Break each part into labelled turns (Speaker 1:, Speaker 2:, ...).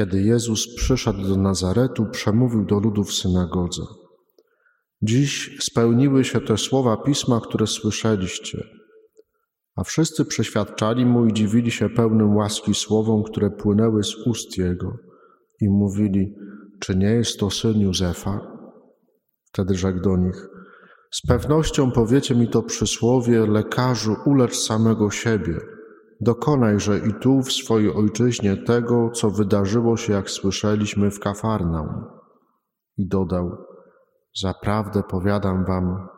Speaker 1: Kiedy Jezus przyszedł do Nazaretu, przemówił do ludu w synagodze. Dziś spełniły się te słowa pisma, które słyszeliście. A wszyscy przeświadczali mu i dziwili się pełnym łaski słowom, które płynęły z ust jego i mówili, czy nie jest to syn Józefa? Wtedy rzekł do nich, z pewnością powiecie mi to przysłowie, lekarzu, ulecz samego siebie. Dokonajże i tu w swojej ojczyźnie tego, co wydarzyło się, jak słyszeliśmy w Kafarnaum. I dodał, zaprawdę powiadam wam,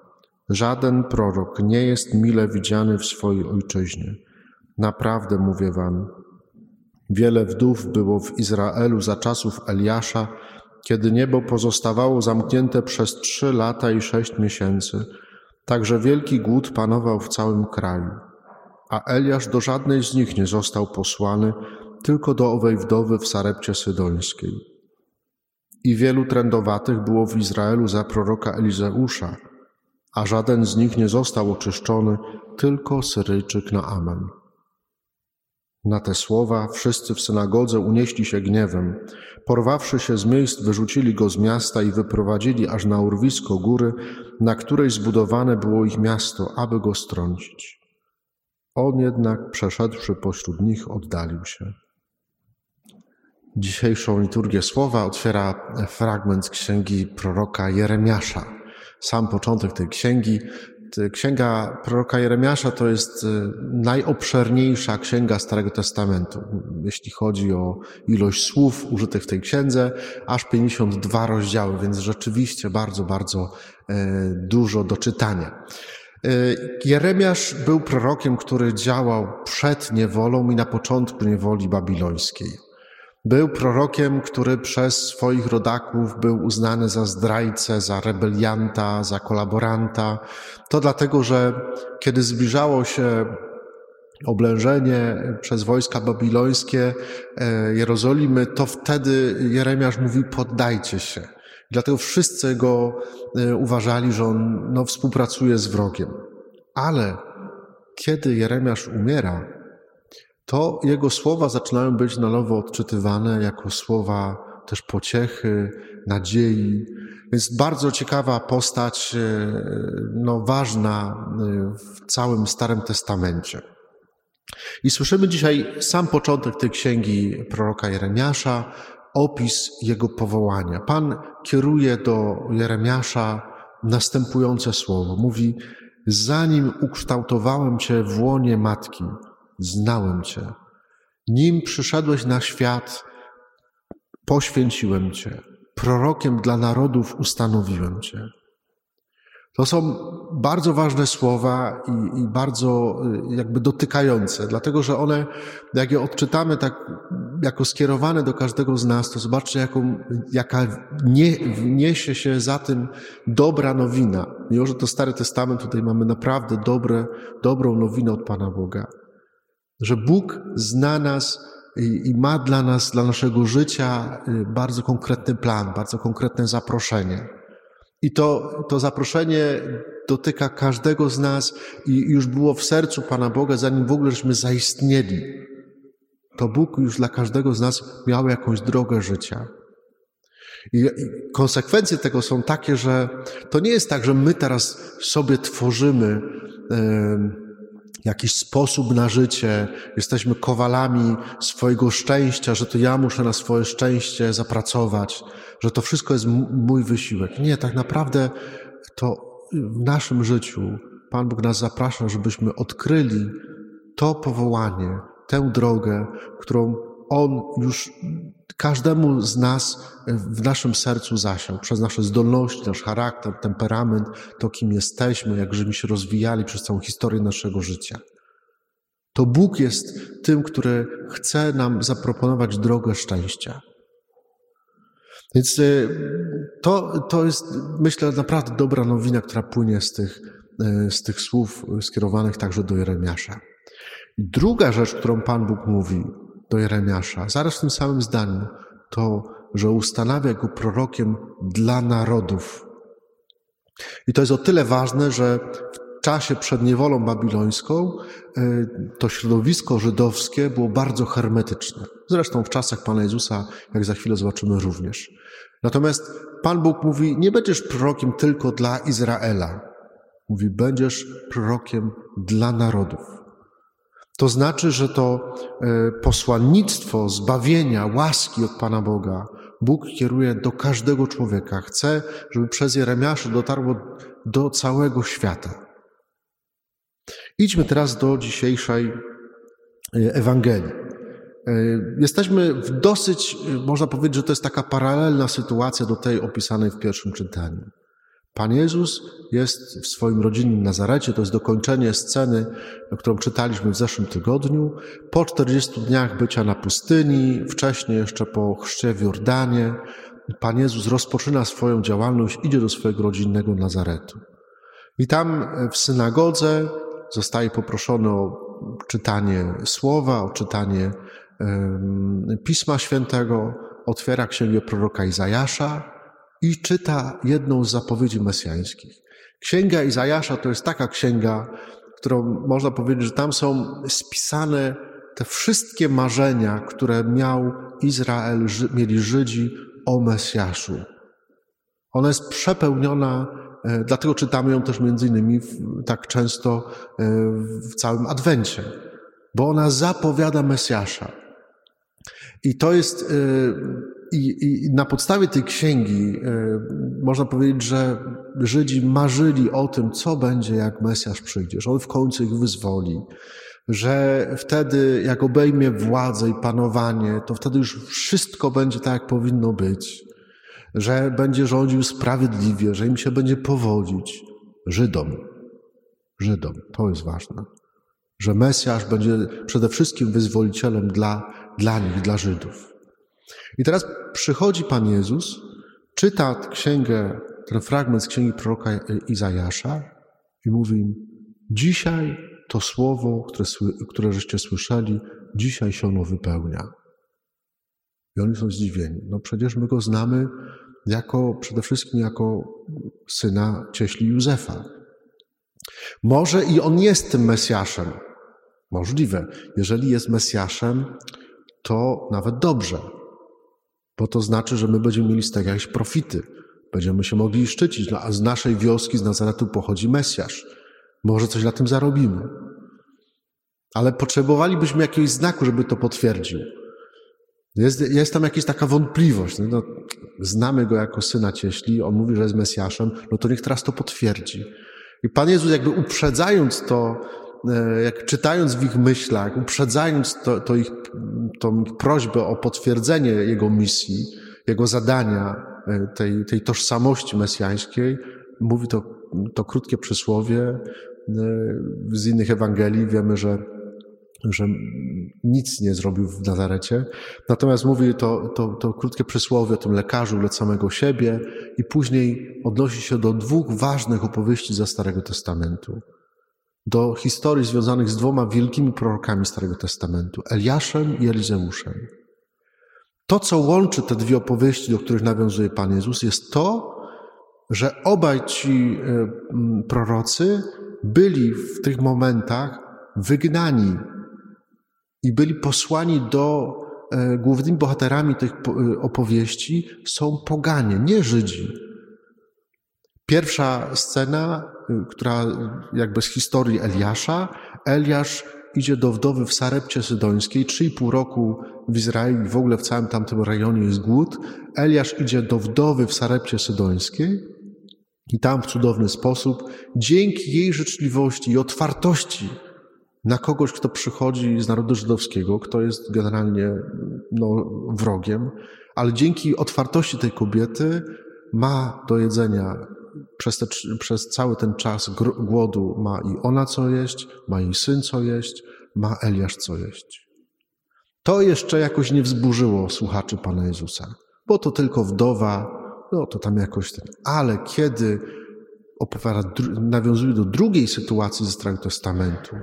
Speaker 1: żaden prorok nie jest mile widziany w swojej ojczyźnie. Naprawdę mówię wam, wiele wdów było w Izraelu za czasów Eliasza, kiedy niebo pozostawało zamknięte przez trzy lata i sześć miesięcy, także wielki głód panował w całym kraju. A Eliasz do żadnej z nich nie został posłany, tylko do owej wdowy w Sarepcie Sydońskiej. I wielu trędowatych było w Izraelu za proroka Elizeusza, a żaden z nich nie został oczyszczony, tylko Syryjczyk na Amen. Na te słowa wszyscy w synagodze unieśli się gniewem. Porwawszy się z miejsc, wyrzucili go z miasta i wyprowadzili aż na urwisko góry, na której zbudowane było ich miasto, aby go strącić. On jednak, przeszedłszy pośród nich, oddalił się. Dzisiejszą liturgię słowa otwiera fragment księgi proroka Jeremiasza. Sam początek tej księgi Księga proroka Jeremiasza to jest y, najobszerniejsza księga Starego Testamentu, jeśli chodzi o ilość słów użytych w tej księdze, aż 52 rozdziały, więc rzeczywiście bardzo, bardzo e, dużo do czytania. E, Jeremiasz był prorokiem, który działał przed niewolą i na początku niewoli babilońskiej. Był prorokiem, który przez swoich rodaków był uznany za zdrajcę, za rebelianta, za kolaboranta. To dlatego, że kiedy zbliżało się oblężenie przez wojska babilońskie e, Jerozolimy, to wtedy Jeremiasz mówi: poddajcie się. Dlatego wszyscy go e, uważali, że on no, współpracuje z wrogiem. Ale kiedy Jeremiasz umiera, to jego słowa zaczynają być na nowo odczytywane jako słowa też pociechy, nadziei. Więc bardzo ciekawa postać, e, no ważna e, w całym Starym Testamencie. I słyszymy dzisiaj sam początek tej księgi proroka Jeremiasza, opis jego powołania. Pan kieruje do Jeremiasza następujące słowo. Mówi, zanim ukształtowałem cię w łonie matki, znałem Cię. Nim przyszedłeś na świat, poświęciłem Cię. Prorokiem dla narodów ustanowiłem Cię. To są bardzo ważne słowa i, i, bardzo y, jakby dotykające, dlatego że one, jak je odczytamy tak jako skierowane do każdego z nas, to zobaczcie, jaką, jaka nie, niesie się za tym dobra nowina. Mimo, że to Stary Testament, tutaj mamy naprawdę dobre, dobrą nowinę od Pana Boga że Bóg zna nas i, i ma dla nas, dla naszego życia y, bardzo konkretny plan, bardzo konkretne zaproszenie. I to, to zaproszenie dotyka każdego z nas i już było w sercu Pana Boga, zanim w ogóle żeśmy zaistnieli. To Bóg już dla każdego z nas miał jakąś drogę życia. I, konsekwencje tego są takie, że to nie jest tak, że my teraz sobie tworzymy jakiś sposób na życie, jesteśmy kowalami swojego szczęścia, że to ja muszę na swoje szczęście zapracować, że to wszystko jest mój wysiłek. Nie, tak naprawdę to w naszym życiu Pan Bóg nas zaprasza, żebyśmy odkryli to powołanie, tę drogę, którą On już każdemu z nas w naszym sercu zasiał, przez nasze zdolności, nasz charakter, temperament, to kim jesteśmy, jak żeśmy się rozwijali przez całą historię naszego życia. To Bóg jest tym, który chce nam zaproponować drogę szczęścia. Więc y, to, to jest, myślę, naprawdę dobra nowina, która płynie z tych, y, z tych słów skierowanych także do Jeremiasza. Druga rzecz, którą Pan Bóg mówi, do Jeremiasza, zaraz w tym samym zdaniu, to, że ustanawia go prorokiem dla narodów. I to jest o tyle ważne, że czasie przed niewolą babilońską e, to środowisko żydowskie było bardzo hermetyczne. Zresztą w czasach Pana Jezusa, jak za chwilę zobaczymy również. Natomiast Pan Bóg mówi, nie będziesz prorokiem tylko dla Izraela. Mówi, będziesz prorokiem dla narodów. To znaczy, że to e, posłannictwo zbawienia, łaski od Pana Boga Bóg kieruje do każdego człowieka. Chce, żeby przez Jeremiasza dotarło do całego świata. Idźmy teraz do dzisiejszej e, Ewangelii. E, jesteśmy w dosyć, można powiedzieć, że to jest taka paralelna sytuacja do tej opisanej w pierwszym czytaniu. Pan Jezus jest w swoim rodzinnym Nazarecie, to jest dokończenie sceny, którą czytaliśmy w zeszłym tygodniu. Po 40 dniach bycia na pustyni, wcześniej jeszcze po chrzcie w Jordanie, Pan Jezus rozpoczyna swoją działalność, idzie do swojego rodzinnego Nazaretu. I tam w synagodze zostaje poproszony o czytanie słowa, o czytanie Pisma Świętego, otwiera księgę proroka Izajasza, i czyta jedną z zapowiedzi mesjańskich. Księga Izajasza to jest taka księga, którą można powiedzieć, że tam są spisane te wszystkie marzenia, które miał Izrael, mieli Żydzi o Mesjaszu. Ona jest przepełniona, dlatego czytamy ją też między innymi tak często e, w całym Adwencie, bo ona zapowiada Mesjasza. I to jest e, i, I, na podstawie tej księgi można powiedzieć, że Żydzi marzyli o tym, co będzie, jak Mesjasz przyjdzie, że on w końcu ich wyzwoli, że wtedy, jak obejmie władzę i panowanie, to wtedy już wszystko będzie tak, jak powinno być, że będzie rządził sprawiedliwie, że im się będzie powodzić. Żydom. Żydom. To jest ważne. Że Mesjasz będzie przede wszystkim wyzwolicielem dla, dla nich, dla Żydów. I teraz przychodzi Pan Jezus, czyta księgę, ten fragment z księgi proroka Izajasza i mówi im, dzisiaj to słowo, które, które żeście słyszeli, dzisiaj się ono wypełnia. I oni są zdziwieni. No przecież my go znamy jako, przede wszystkim jako syna cieśli Józefa. Może i on jest tym Mesjaszem. Możliwe. Jeżeli jest Mesjaszem, to nawet dobrze bo to znaczy, że my będziemy mieli z tego jakieś profity. Będziemy się mogli szczycić. No, a z naszej wioski, z Nazaretu pochodzi Mesjasz. Może coś na tym zarobimy. Ale potrzebowalibyśmy jakiegoś znaku, żeby to potwierdził. Jest, jest tam jakaś taka wątpliwość. No, no, znamy go jako syna cieśli, on mówi, że jest Mesjaszem, no to niech teraz to potwierdzi. I Pan Jezus jakby uprzedzając to, E, jak czytając w ich myślach, uprzedzając to, to ich, tą prośbę o potwierdzenie Jego misji, Jego zadania, e, tej, tej tożsamości mesjańskiej, mówi to, to krótkie przysłowie e, z innych Ewangelii. Wiemy, że, że nic nie zrobił w Nazarecie. Natomiast mówi to, to, to krótkie przysłowie o tym lekarzu dla samego siebie i później odnosi się do dwóch ważnych opowieści ze Starego Testamentu do historii związanych z dwoma wielkimi prorokami Starego Testamentu, Eliaszem i Elizeuszem. To, co łączy te dwie opowieści, do których nawiązuje Pan Jezus, jest to, że obaj ci e, prorocy byli w tych momentach wygnani i byli posłani do e, głównymi bohaterami tych e, opowieści są poganie, nie Żydzi. Pierwsza scena która jakby z historii Eliasza. Eliasz idzie do wdowy w Sarepcie Sydońskiej, 3,5 roku w Izraelu i w ogóle w całym tamtym rejonie jest głód. Eliasz idzie do wdowy w Sarepcie Sydońskiej i tam w cudowny sposób, dzięki jej życzliwości i otwartości na kogoś, kto przychodzi z narodu żydowskiego, kto jest generalnie no, wrogiem, ale dzięki otwartości tej kobiety ma do jedzenia przez, te, przez cały ten czas głodu ma i ona co jeść, ma jej syn co jeść, ma Eliasz co jeść. To jeszcze jakoś nie wzburzyło słuchaczy Pana Jezusa, bo to tylko wdowa, no to tam jakoś ten. Ale kiedy opowiada, nawiązuje do drugiej sytuacji ze Starego Testamentu,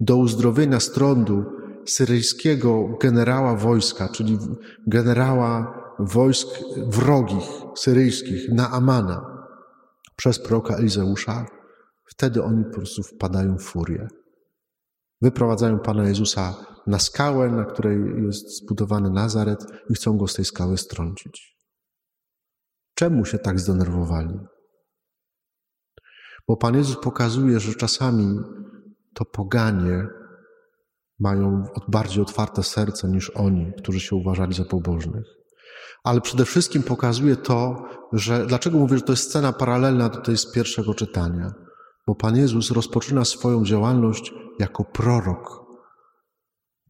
Speaker 1: do uzdrowienia strądu syryjskiego generała wojska, czyli generała wojsk wrogich syryjskich, Naamana, przez proroka Elizeusza, Wtedy oni po prostu wpadają w furię. Wyprowadzają Pana Jezusa na skałę, na której jest zbudowany Nazaret i chcą go z tej skały strącić. Czemu się tak zdenerwowali? Bo Pan Jezus pokazuje, że czasami to poganie mają bardziej otwarte serce niż oni, którzy się uważali za pobożnych. Ale przede wszystkim pokazuje to, że dlaczego mówię, że to jest scena paralelna do tej z pierwszego czytania? Bo Pan Jezus rozpoczyna swoją działalność jako prorok.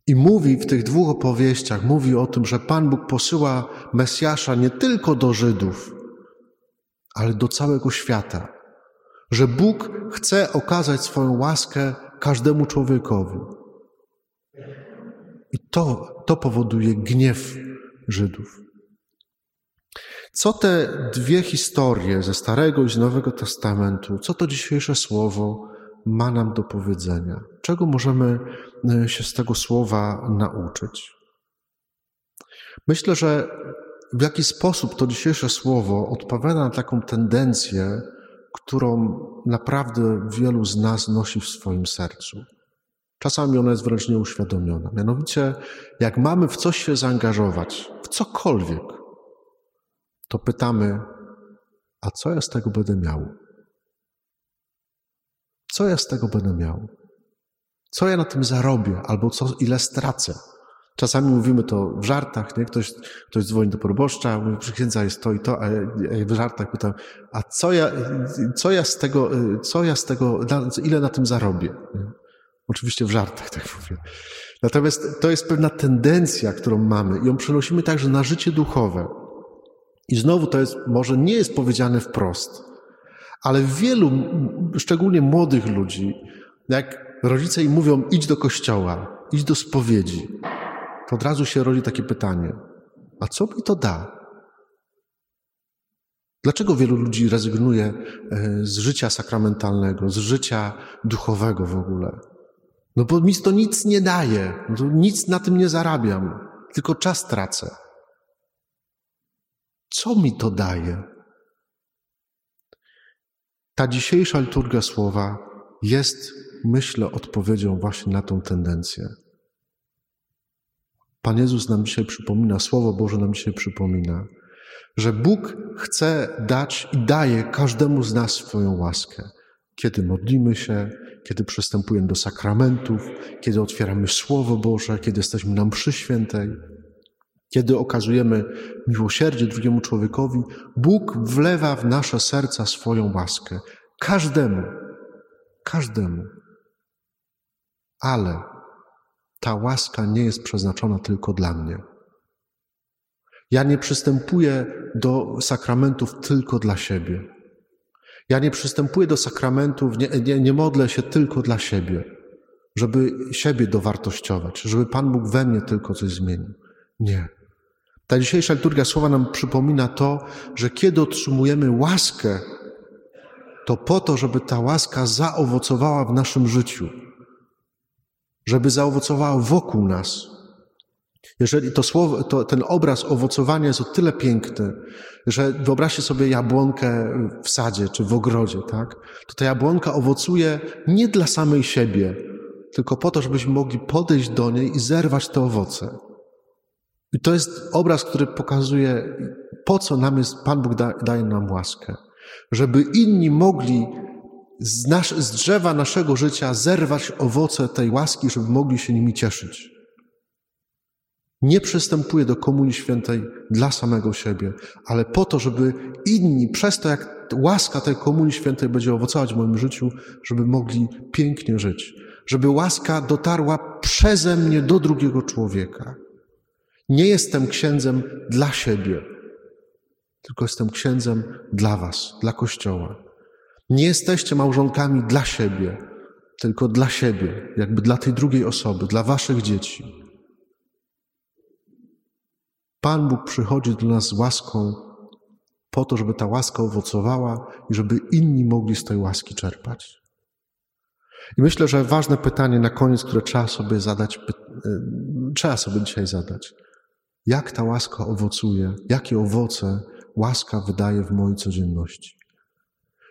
Speaker 1: I mówi w tych dwóch opowieściach, mówi o tym, że Pan Bóg posyła Mesjasza nie tylko do Żydów, ale do całego świata. Że Bóg chce okazać swoją łaskę każdemu człowiekowi. I to, to powoduje gniew Żydów. Co te dwie historie ze Starego i z Nowego Testamentu, co to dzisiejsze słowo ma nam do powiedzenia? Czego możemy e, się z tego słowa nauczyć? Myślę, że w jaki sposób to dzisiejsze słowo odpowiada na taką tendencję, którą naprawdę wielu z nas nosi w swoim sercu. Czasami ona jest wręcz nieuświadomiona. Mianowicie, jak mamy w coś się zaangażować, w cokolwiek, to pytamy, a co ja z tego będę miał? Co ja z tego będę miał? Co ja na tym zarobię, albo co, ile stracę? Czasami mówimy to w żartach, nie? Ktoś, ktoś dzwoni do proboszcza, mówi, przyksiędza jest to i to, a w żartach pytam, a co ja, co ja z tego, co ja z tego, ile na tym zarobię? Nie? Oczywiście w żartach tak mówię. Natomiast to jest pewna tendencja, którą mamy i ją przenosimy także na życie duchowe. I znowu to jest, może nie jest powiedziane wprost, ale wielu, szczególnie młodych ludzi, jak rodzice im mówią, idź do kościoła, idź do spowiedzi, to od razu się rodzi takie pytanie, a co mi to da? Dlaczego wielu ludzi rezygnuje e, z życia sakramentalnego, z życia duchowego w ogóle? No bo mi to nic nie daje, nic na tym nie zarabiam, tylko czas tracę. Co mi to daje? Ta dzisiejsza liturgia słowa jest, myślę, odpowiedzią właśnie na tą tendencję. Pan Jezus nam dzisiaj przypomina, Słowo Boże nam dzisiaj przypomina, że Bóg chce dać i daje każdemu z nas swoją łaskę. Kiedy modlimy się, kiedy przystępujemy do sakramentów, kiedy otwieramy Słowo Boże, kiedy jesteśmy na mszy świętej, kiedy okazujemy miłosierdzie drugiemu człowiekowi, Bóg wlewa w nasze serca swoją łaskę. Każdemu, każdemu. Ale ta łaska nie jest przeznaczona tylko dla mnie. Ja nie przystępuję do sakramentów tylko dla siebie. Ja nie przystępuję do sakramentów, nie, nie, nie modlę się tylko dla siebie, żeby siebie dowartościować, żeby Pan Bóg we mnie tylko coś zmienił. Nie. Ta dzisiejsza liturgia słowa nam przypomina to, że kiedy otrzymujemy łaskę, to po to, żeby ta łaska zaowocowała w naszym życiu, żeby zaowocowała wokół nas. Jeżeli to słowo, to, ten obraz owocowania jest o tyle piękny, że wyobraźcie sobie jabłonkę w sadzie czy w ogrodzie, tak? To ta jabłonka owocuje nie dla samej siebie, tylko po to, żebyśmy mogli podejść do niej i zerwać te owoce. I to jest obraz, który pokazuje, po co nam jest, Pan Bóg da, daje nam łaskę. Żeby inni mogli z, nasz, z drzewa naszego życia zerwać owoce tej łaski, żeby mogli się nimi cieszyć. Nie przystępuje do Komunii Świętej dla samego siebie, ale po to, żeby inni, przez to jak łaska tej Komunii Świętej będzie owocować w moim życiu, żeby mogli pięknie żyć. Żeby łaska dotarła przeze mnie do drugiego człowieka. Nie jestem księdzem dla siebie, tylko jestem księdzem dla Was, dla Kościoła. Nie jesteście małżonkami dla siebie, tylko dla siebie, jakby dla tej drugiej osoby, dla Waszych dzieci. Pan Bóg przychodzi do nas z łaską po to, żeby ta łaska owocowała i żeby inni mogli z tej łaski czerpać. I myślę, że ważne pytanie na koniec, które trzeba sobie zadać, e, trzeba sobie dzisiaj zadać. Jak ta łaska owocuje? Jakie owoce łaska wydaje w mojej codzienności?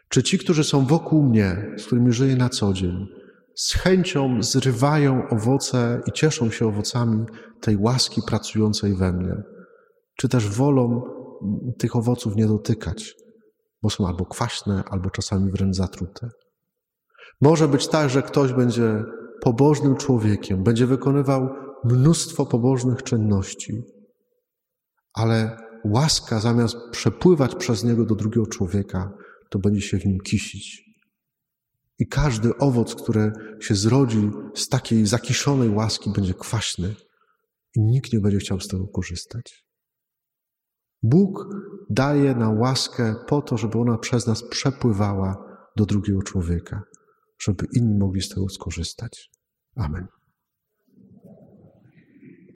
Speaker 1: Czy ci, którzy są wokół mnie, z którymi żyję na co dzień, z chęcią zrywają owoce i cieszą się owocami tej łaski pracującej we mnie? Czy też wolą tych owoców nie dotykać, bo są albo kwaśne, albo czasami wręcz zatrute? Może być tak, że ktoś będzie pobożnym człowiekiem, będzie wykonywał mnóstwo pobożnych czynności, ale łaska zamiast przepływać przez niego do drugiego człowieka, to będzie się w nim kisić. I każdy owoc, który się zrodzi z takiej zakiszonej łaski, będzie kwaśny i nikt nie będzie chciał z tego korzystać. Bóg daje nam łaskę po to, żeby ona przez nas przepływała do drugiego człowieka, żeby inni mogli z tego skorzystać. Amen.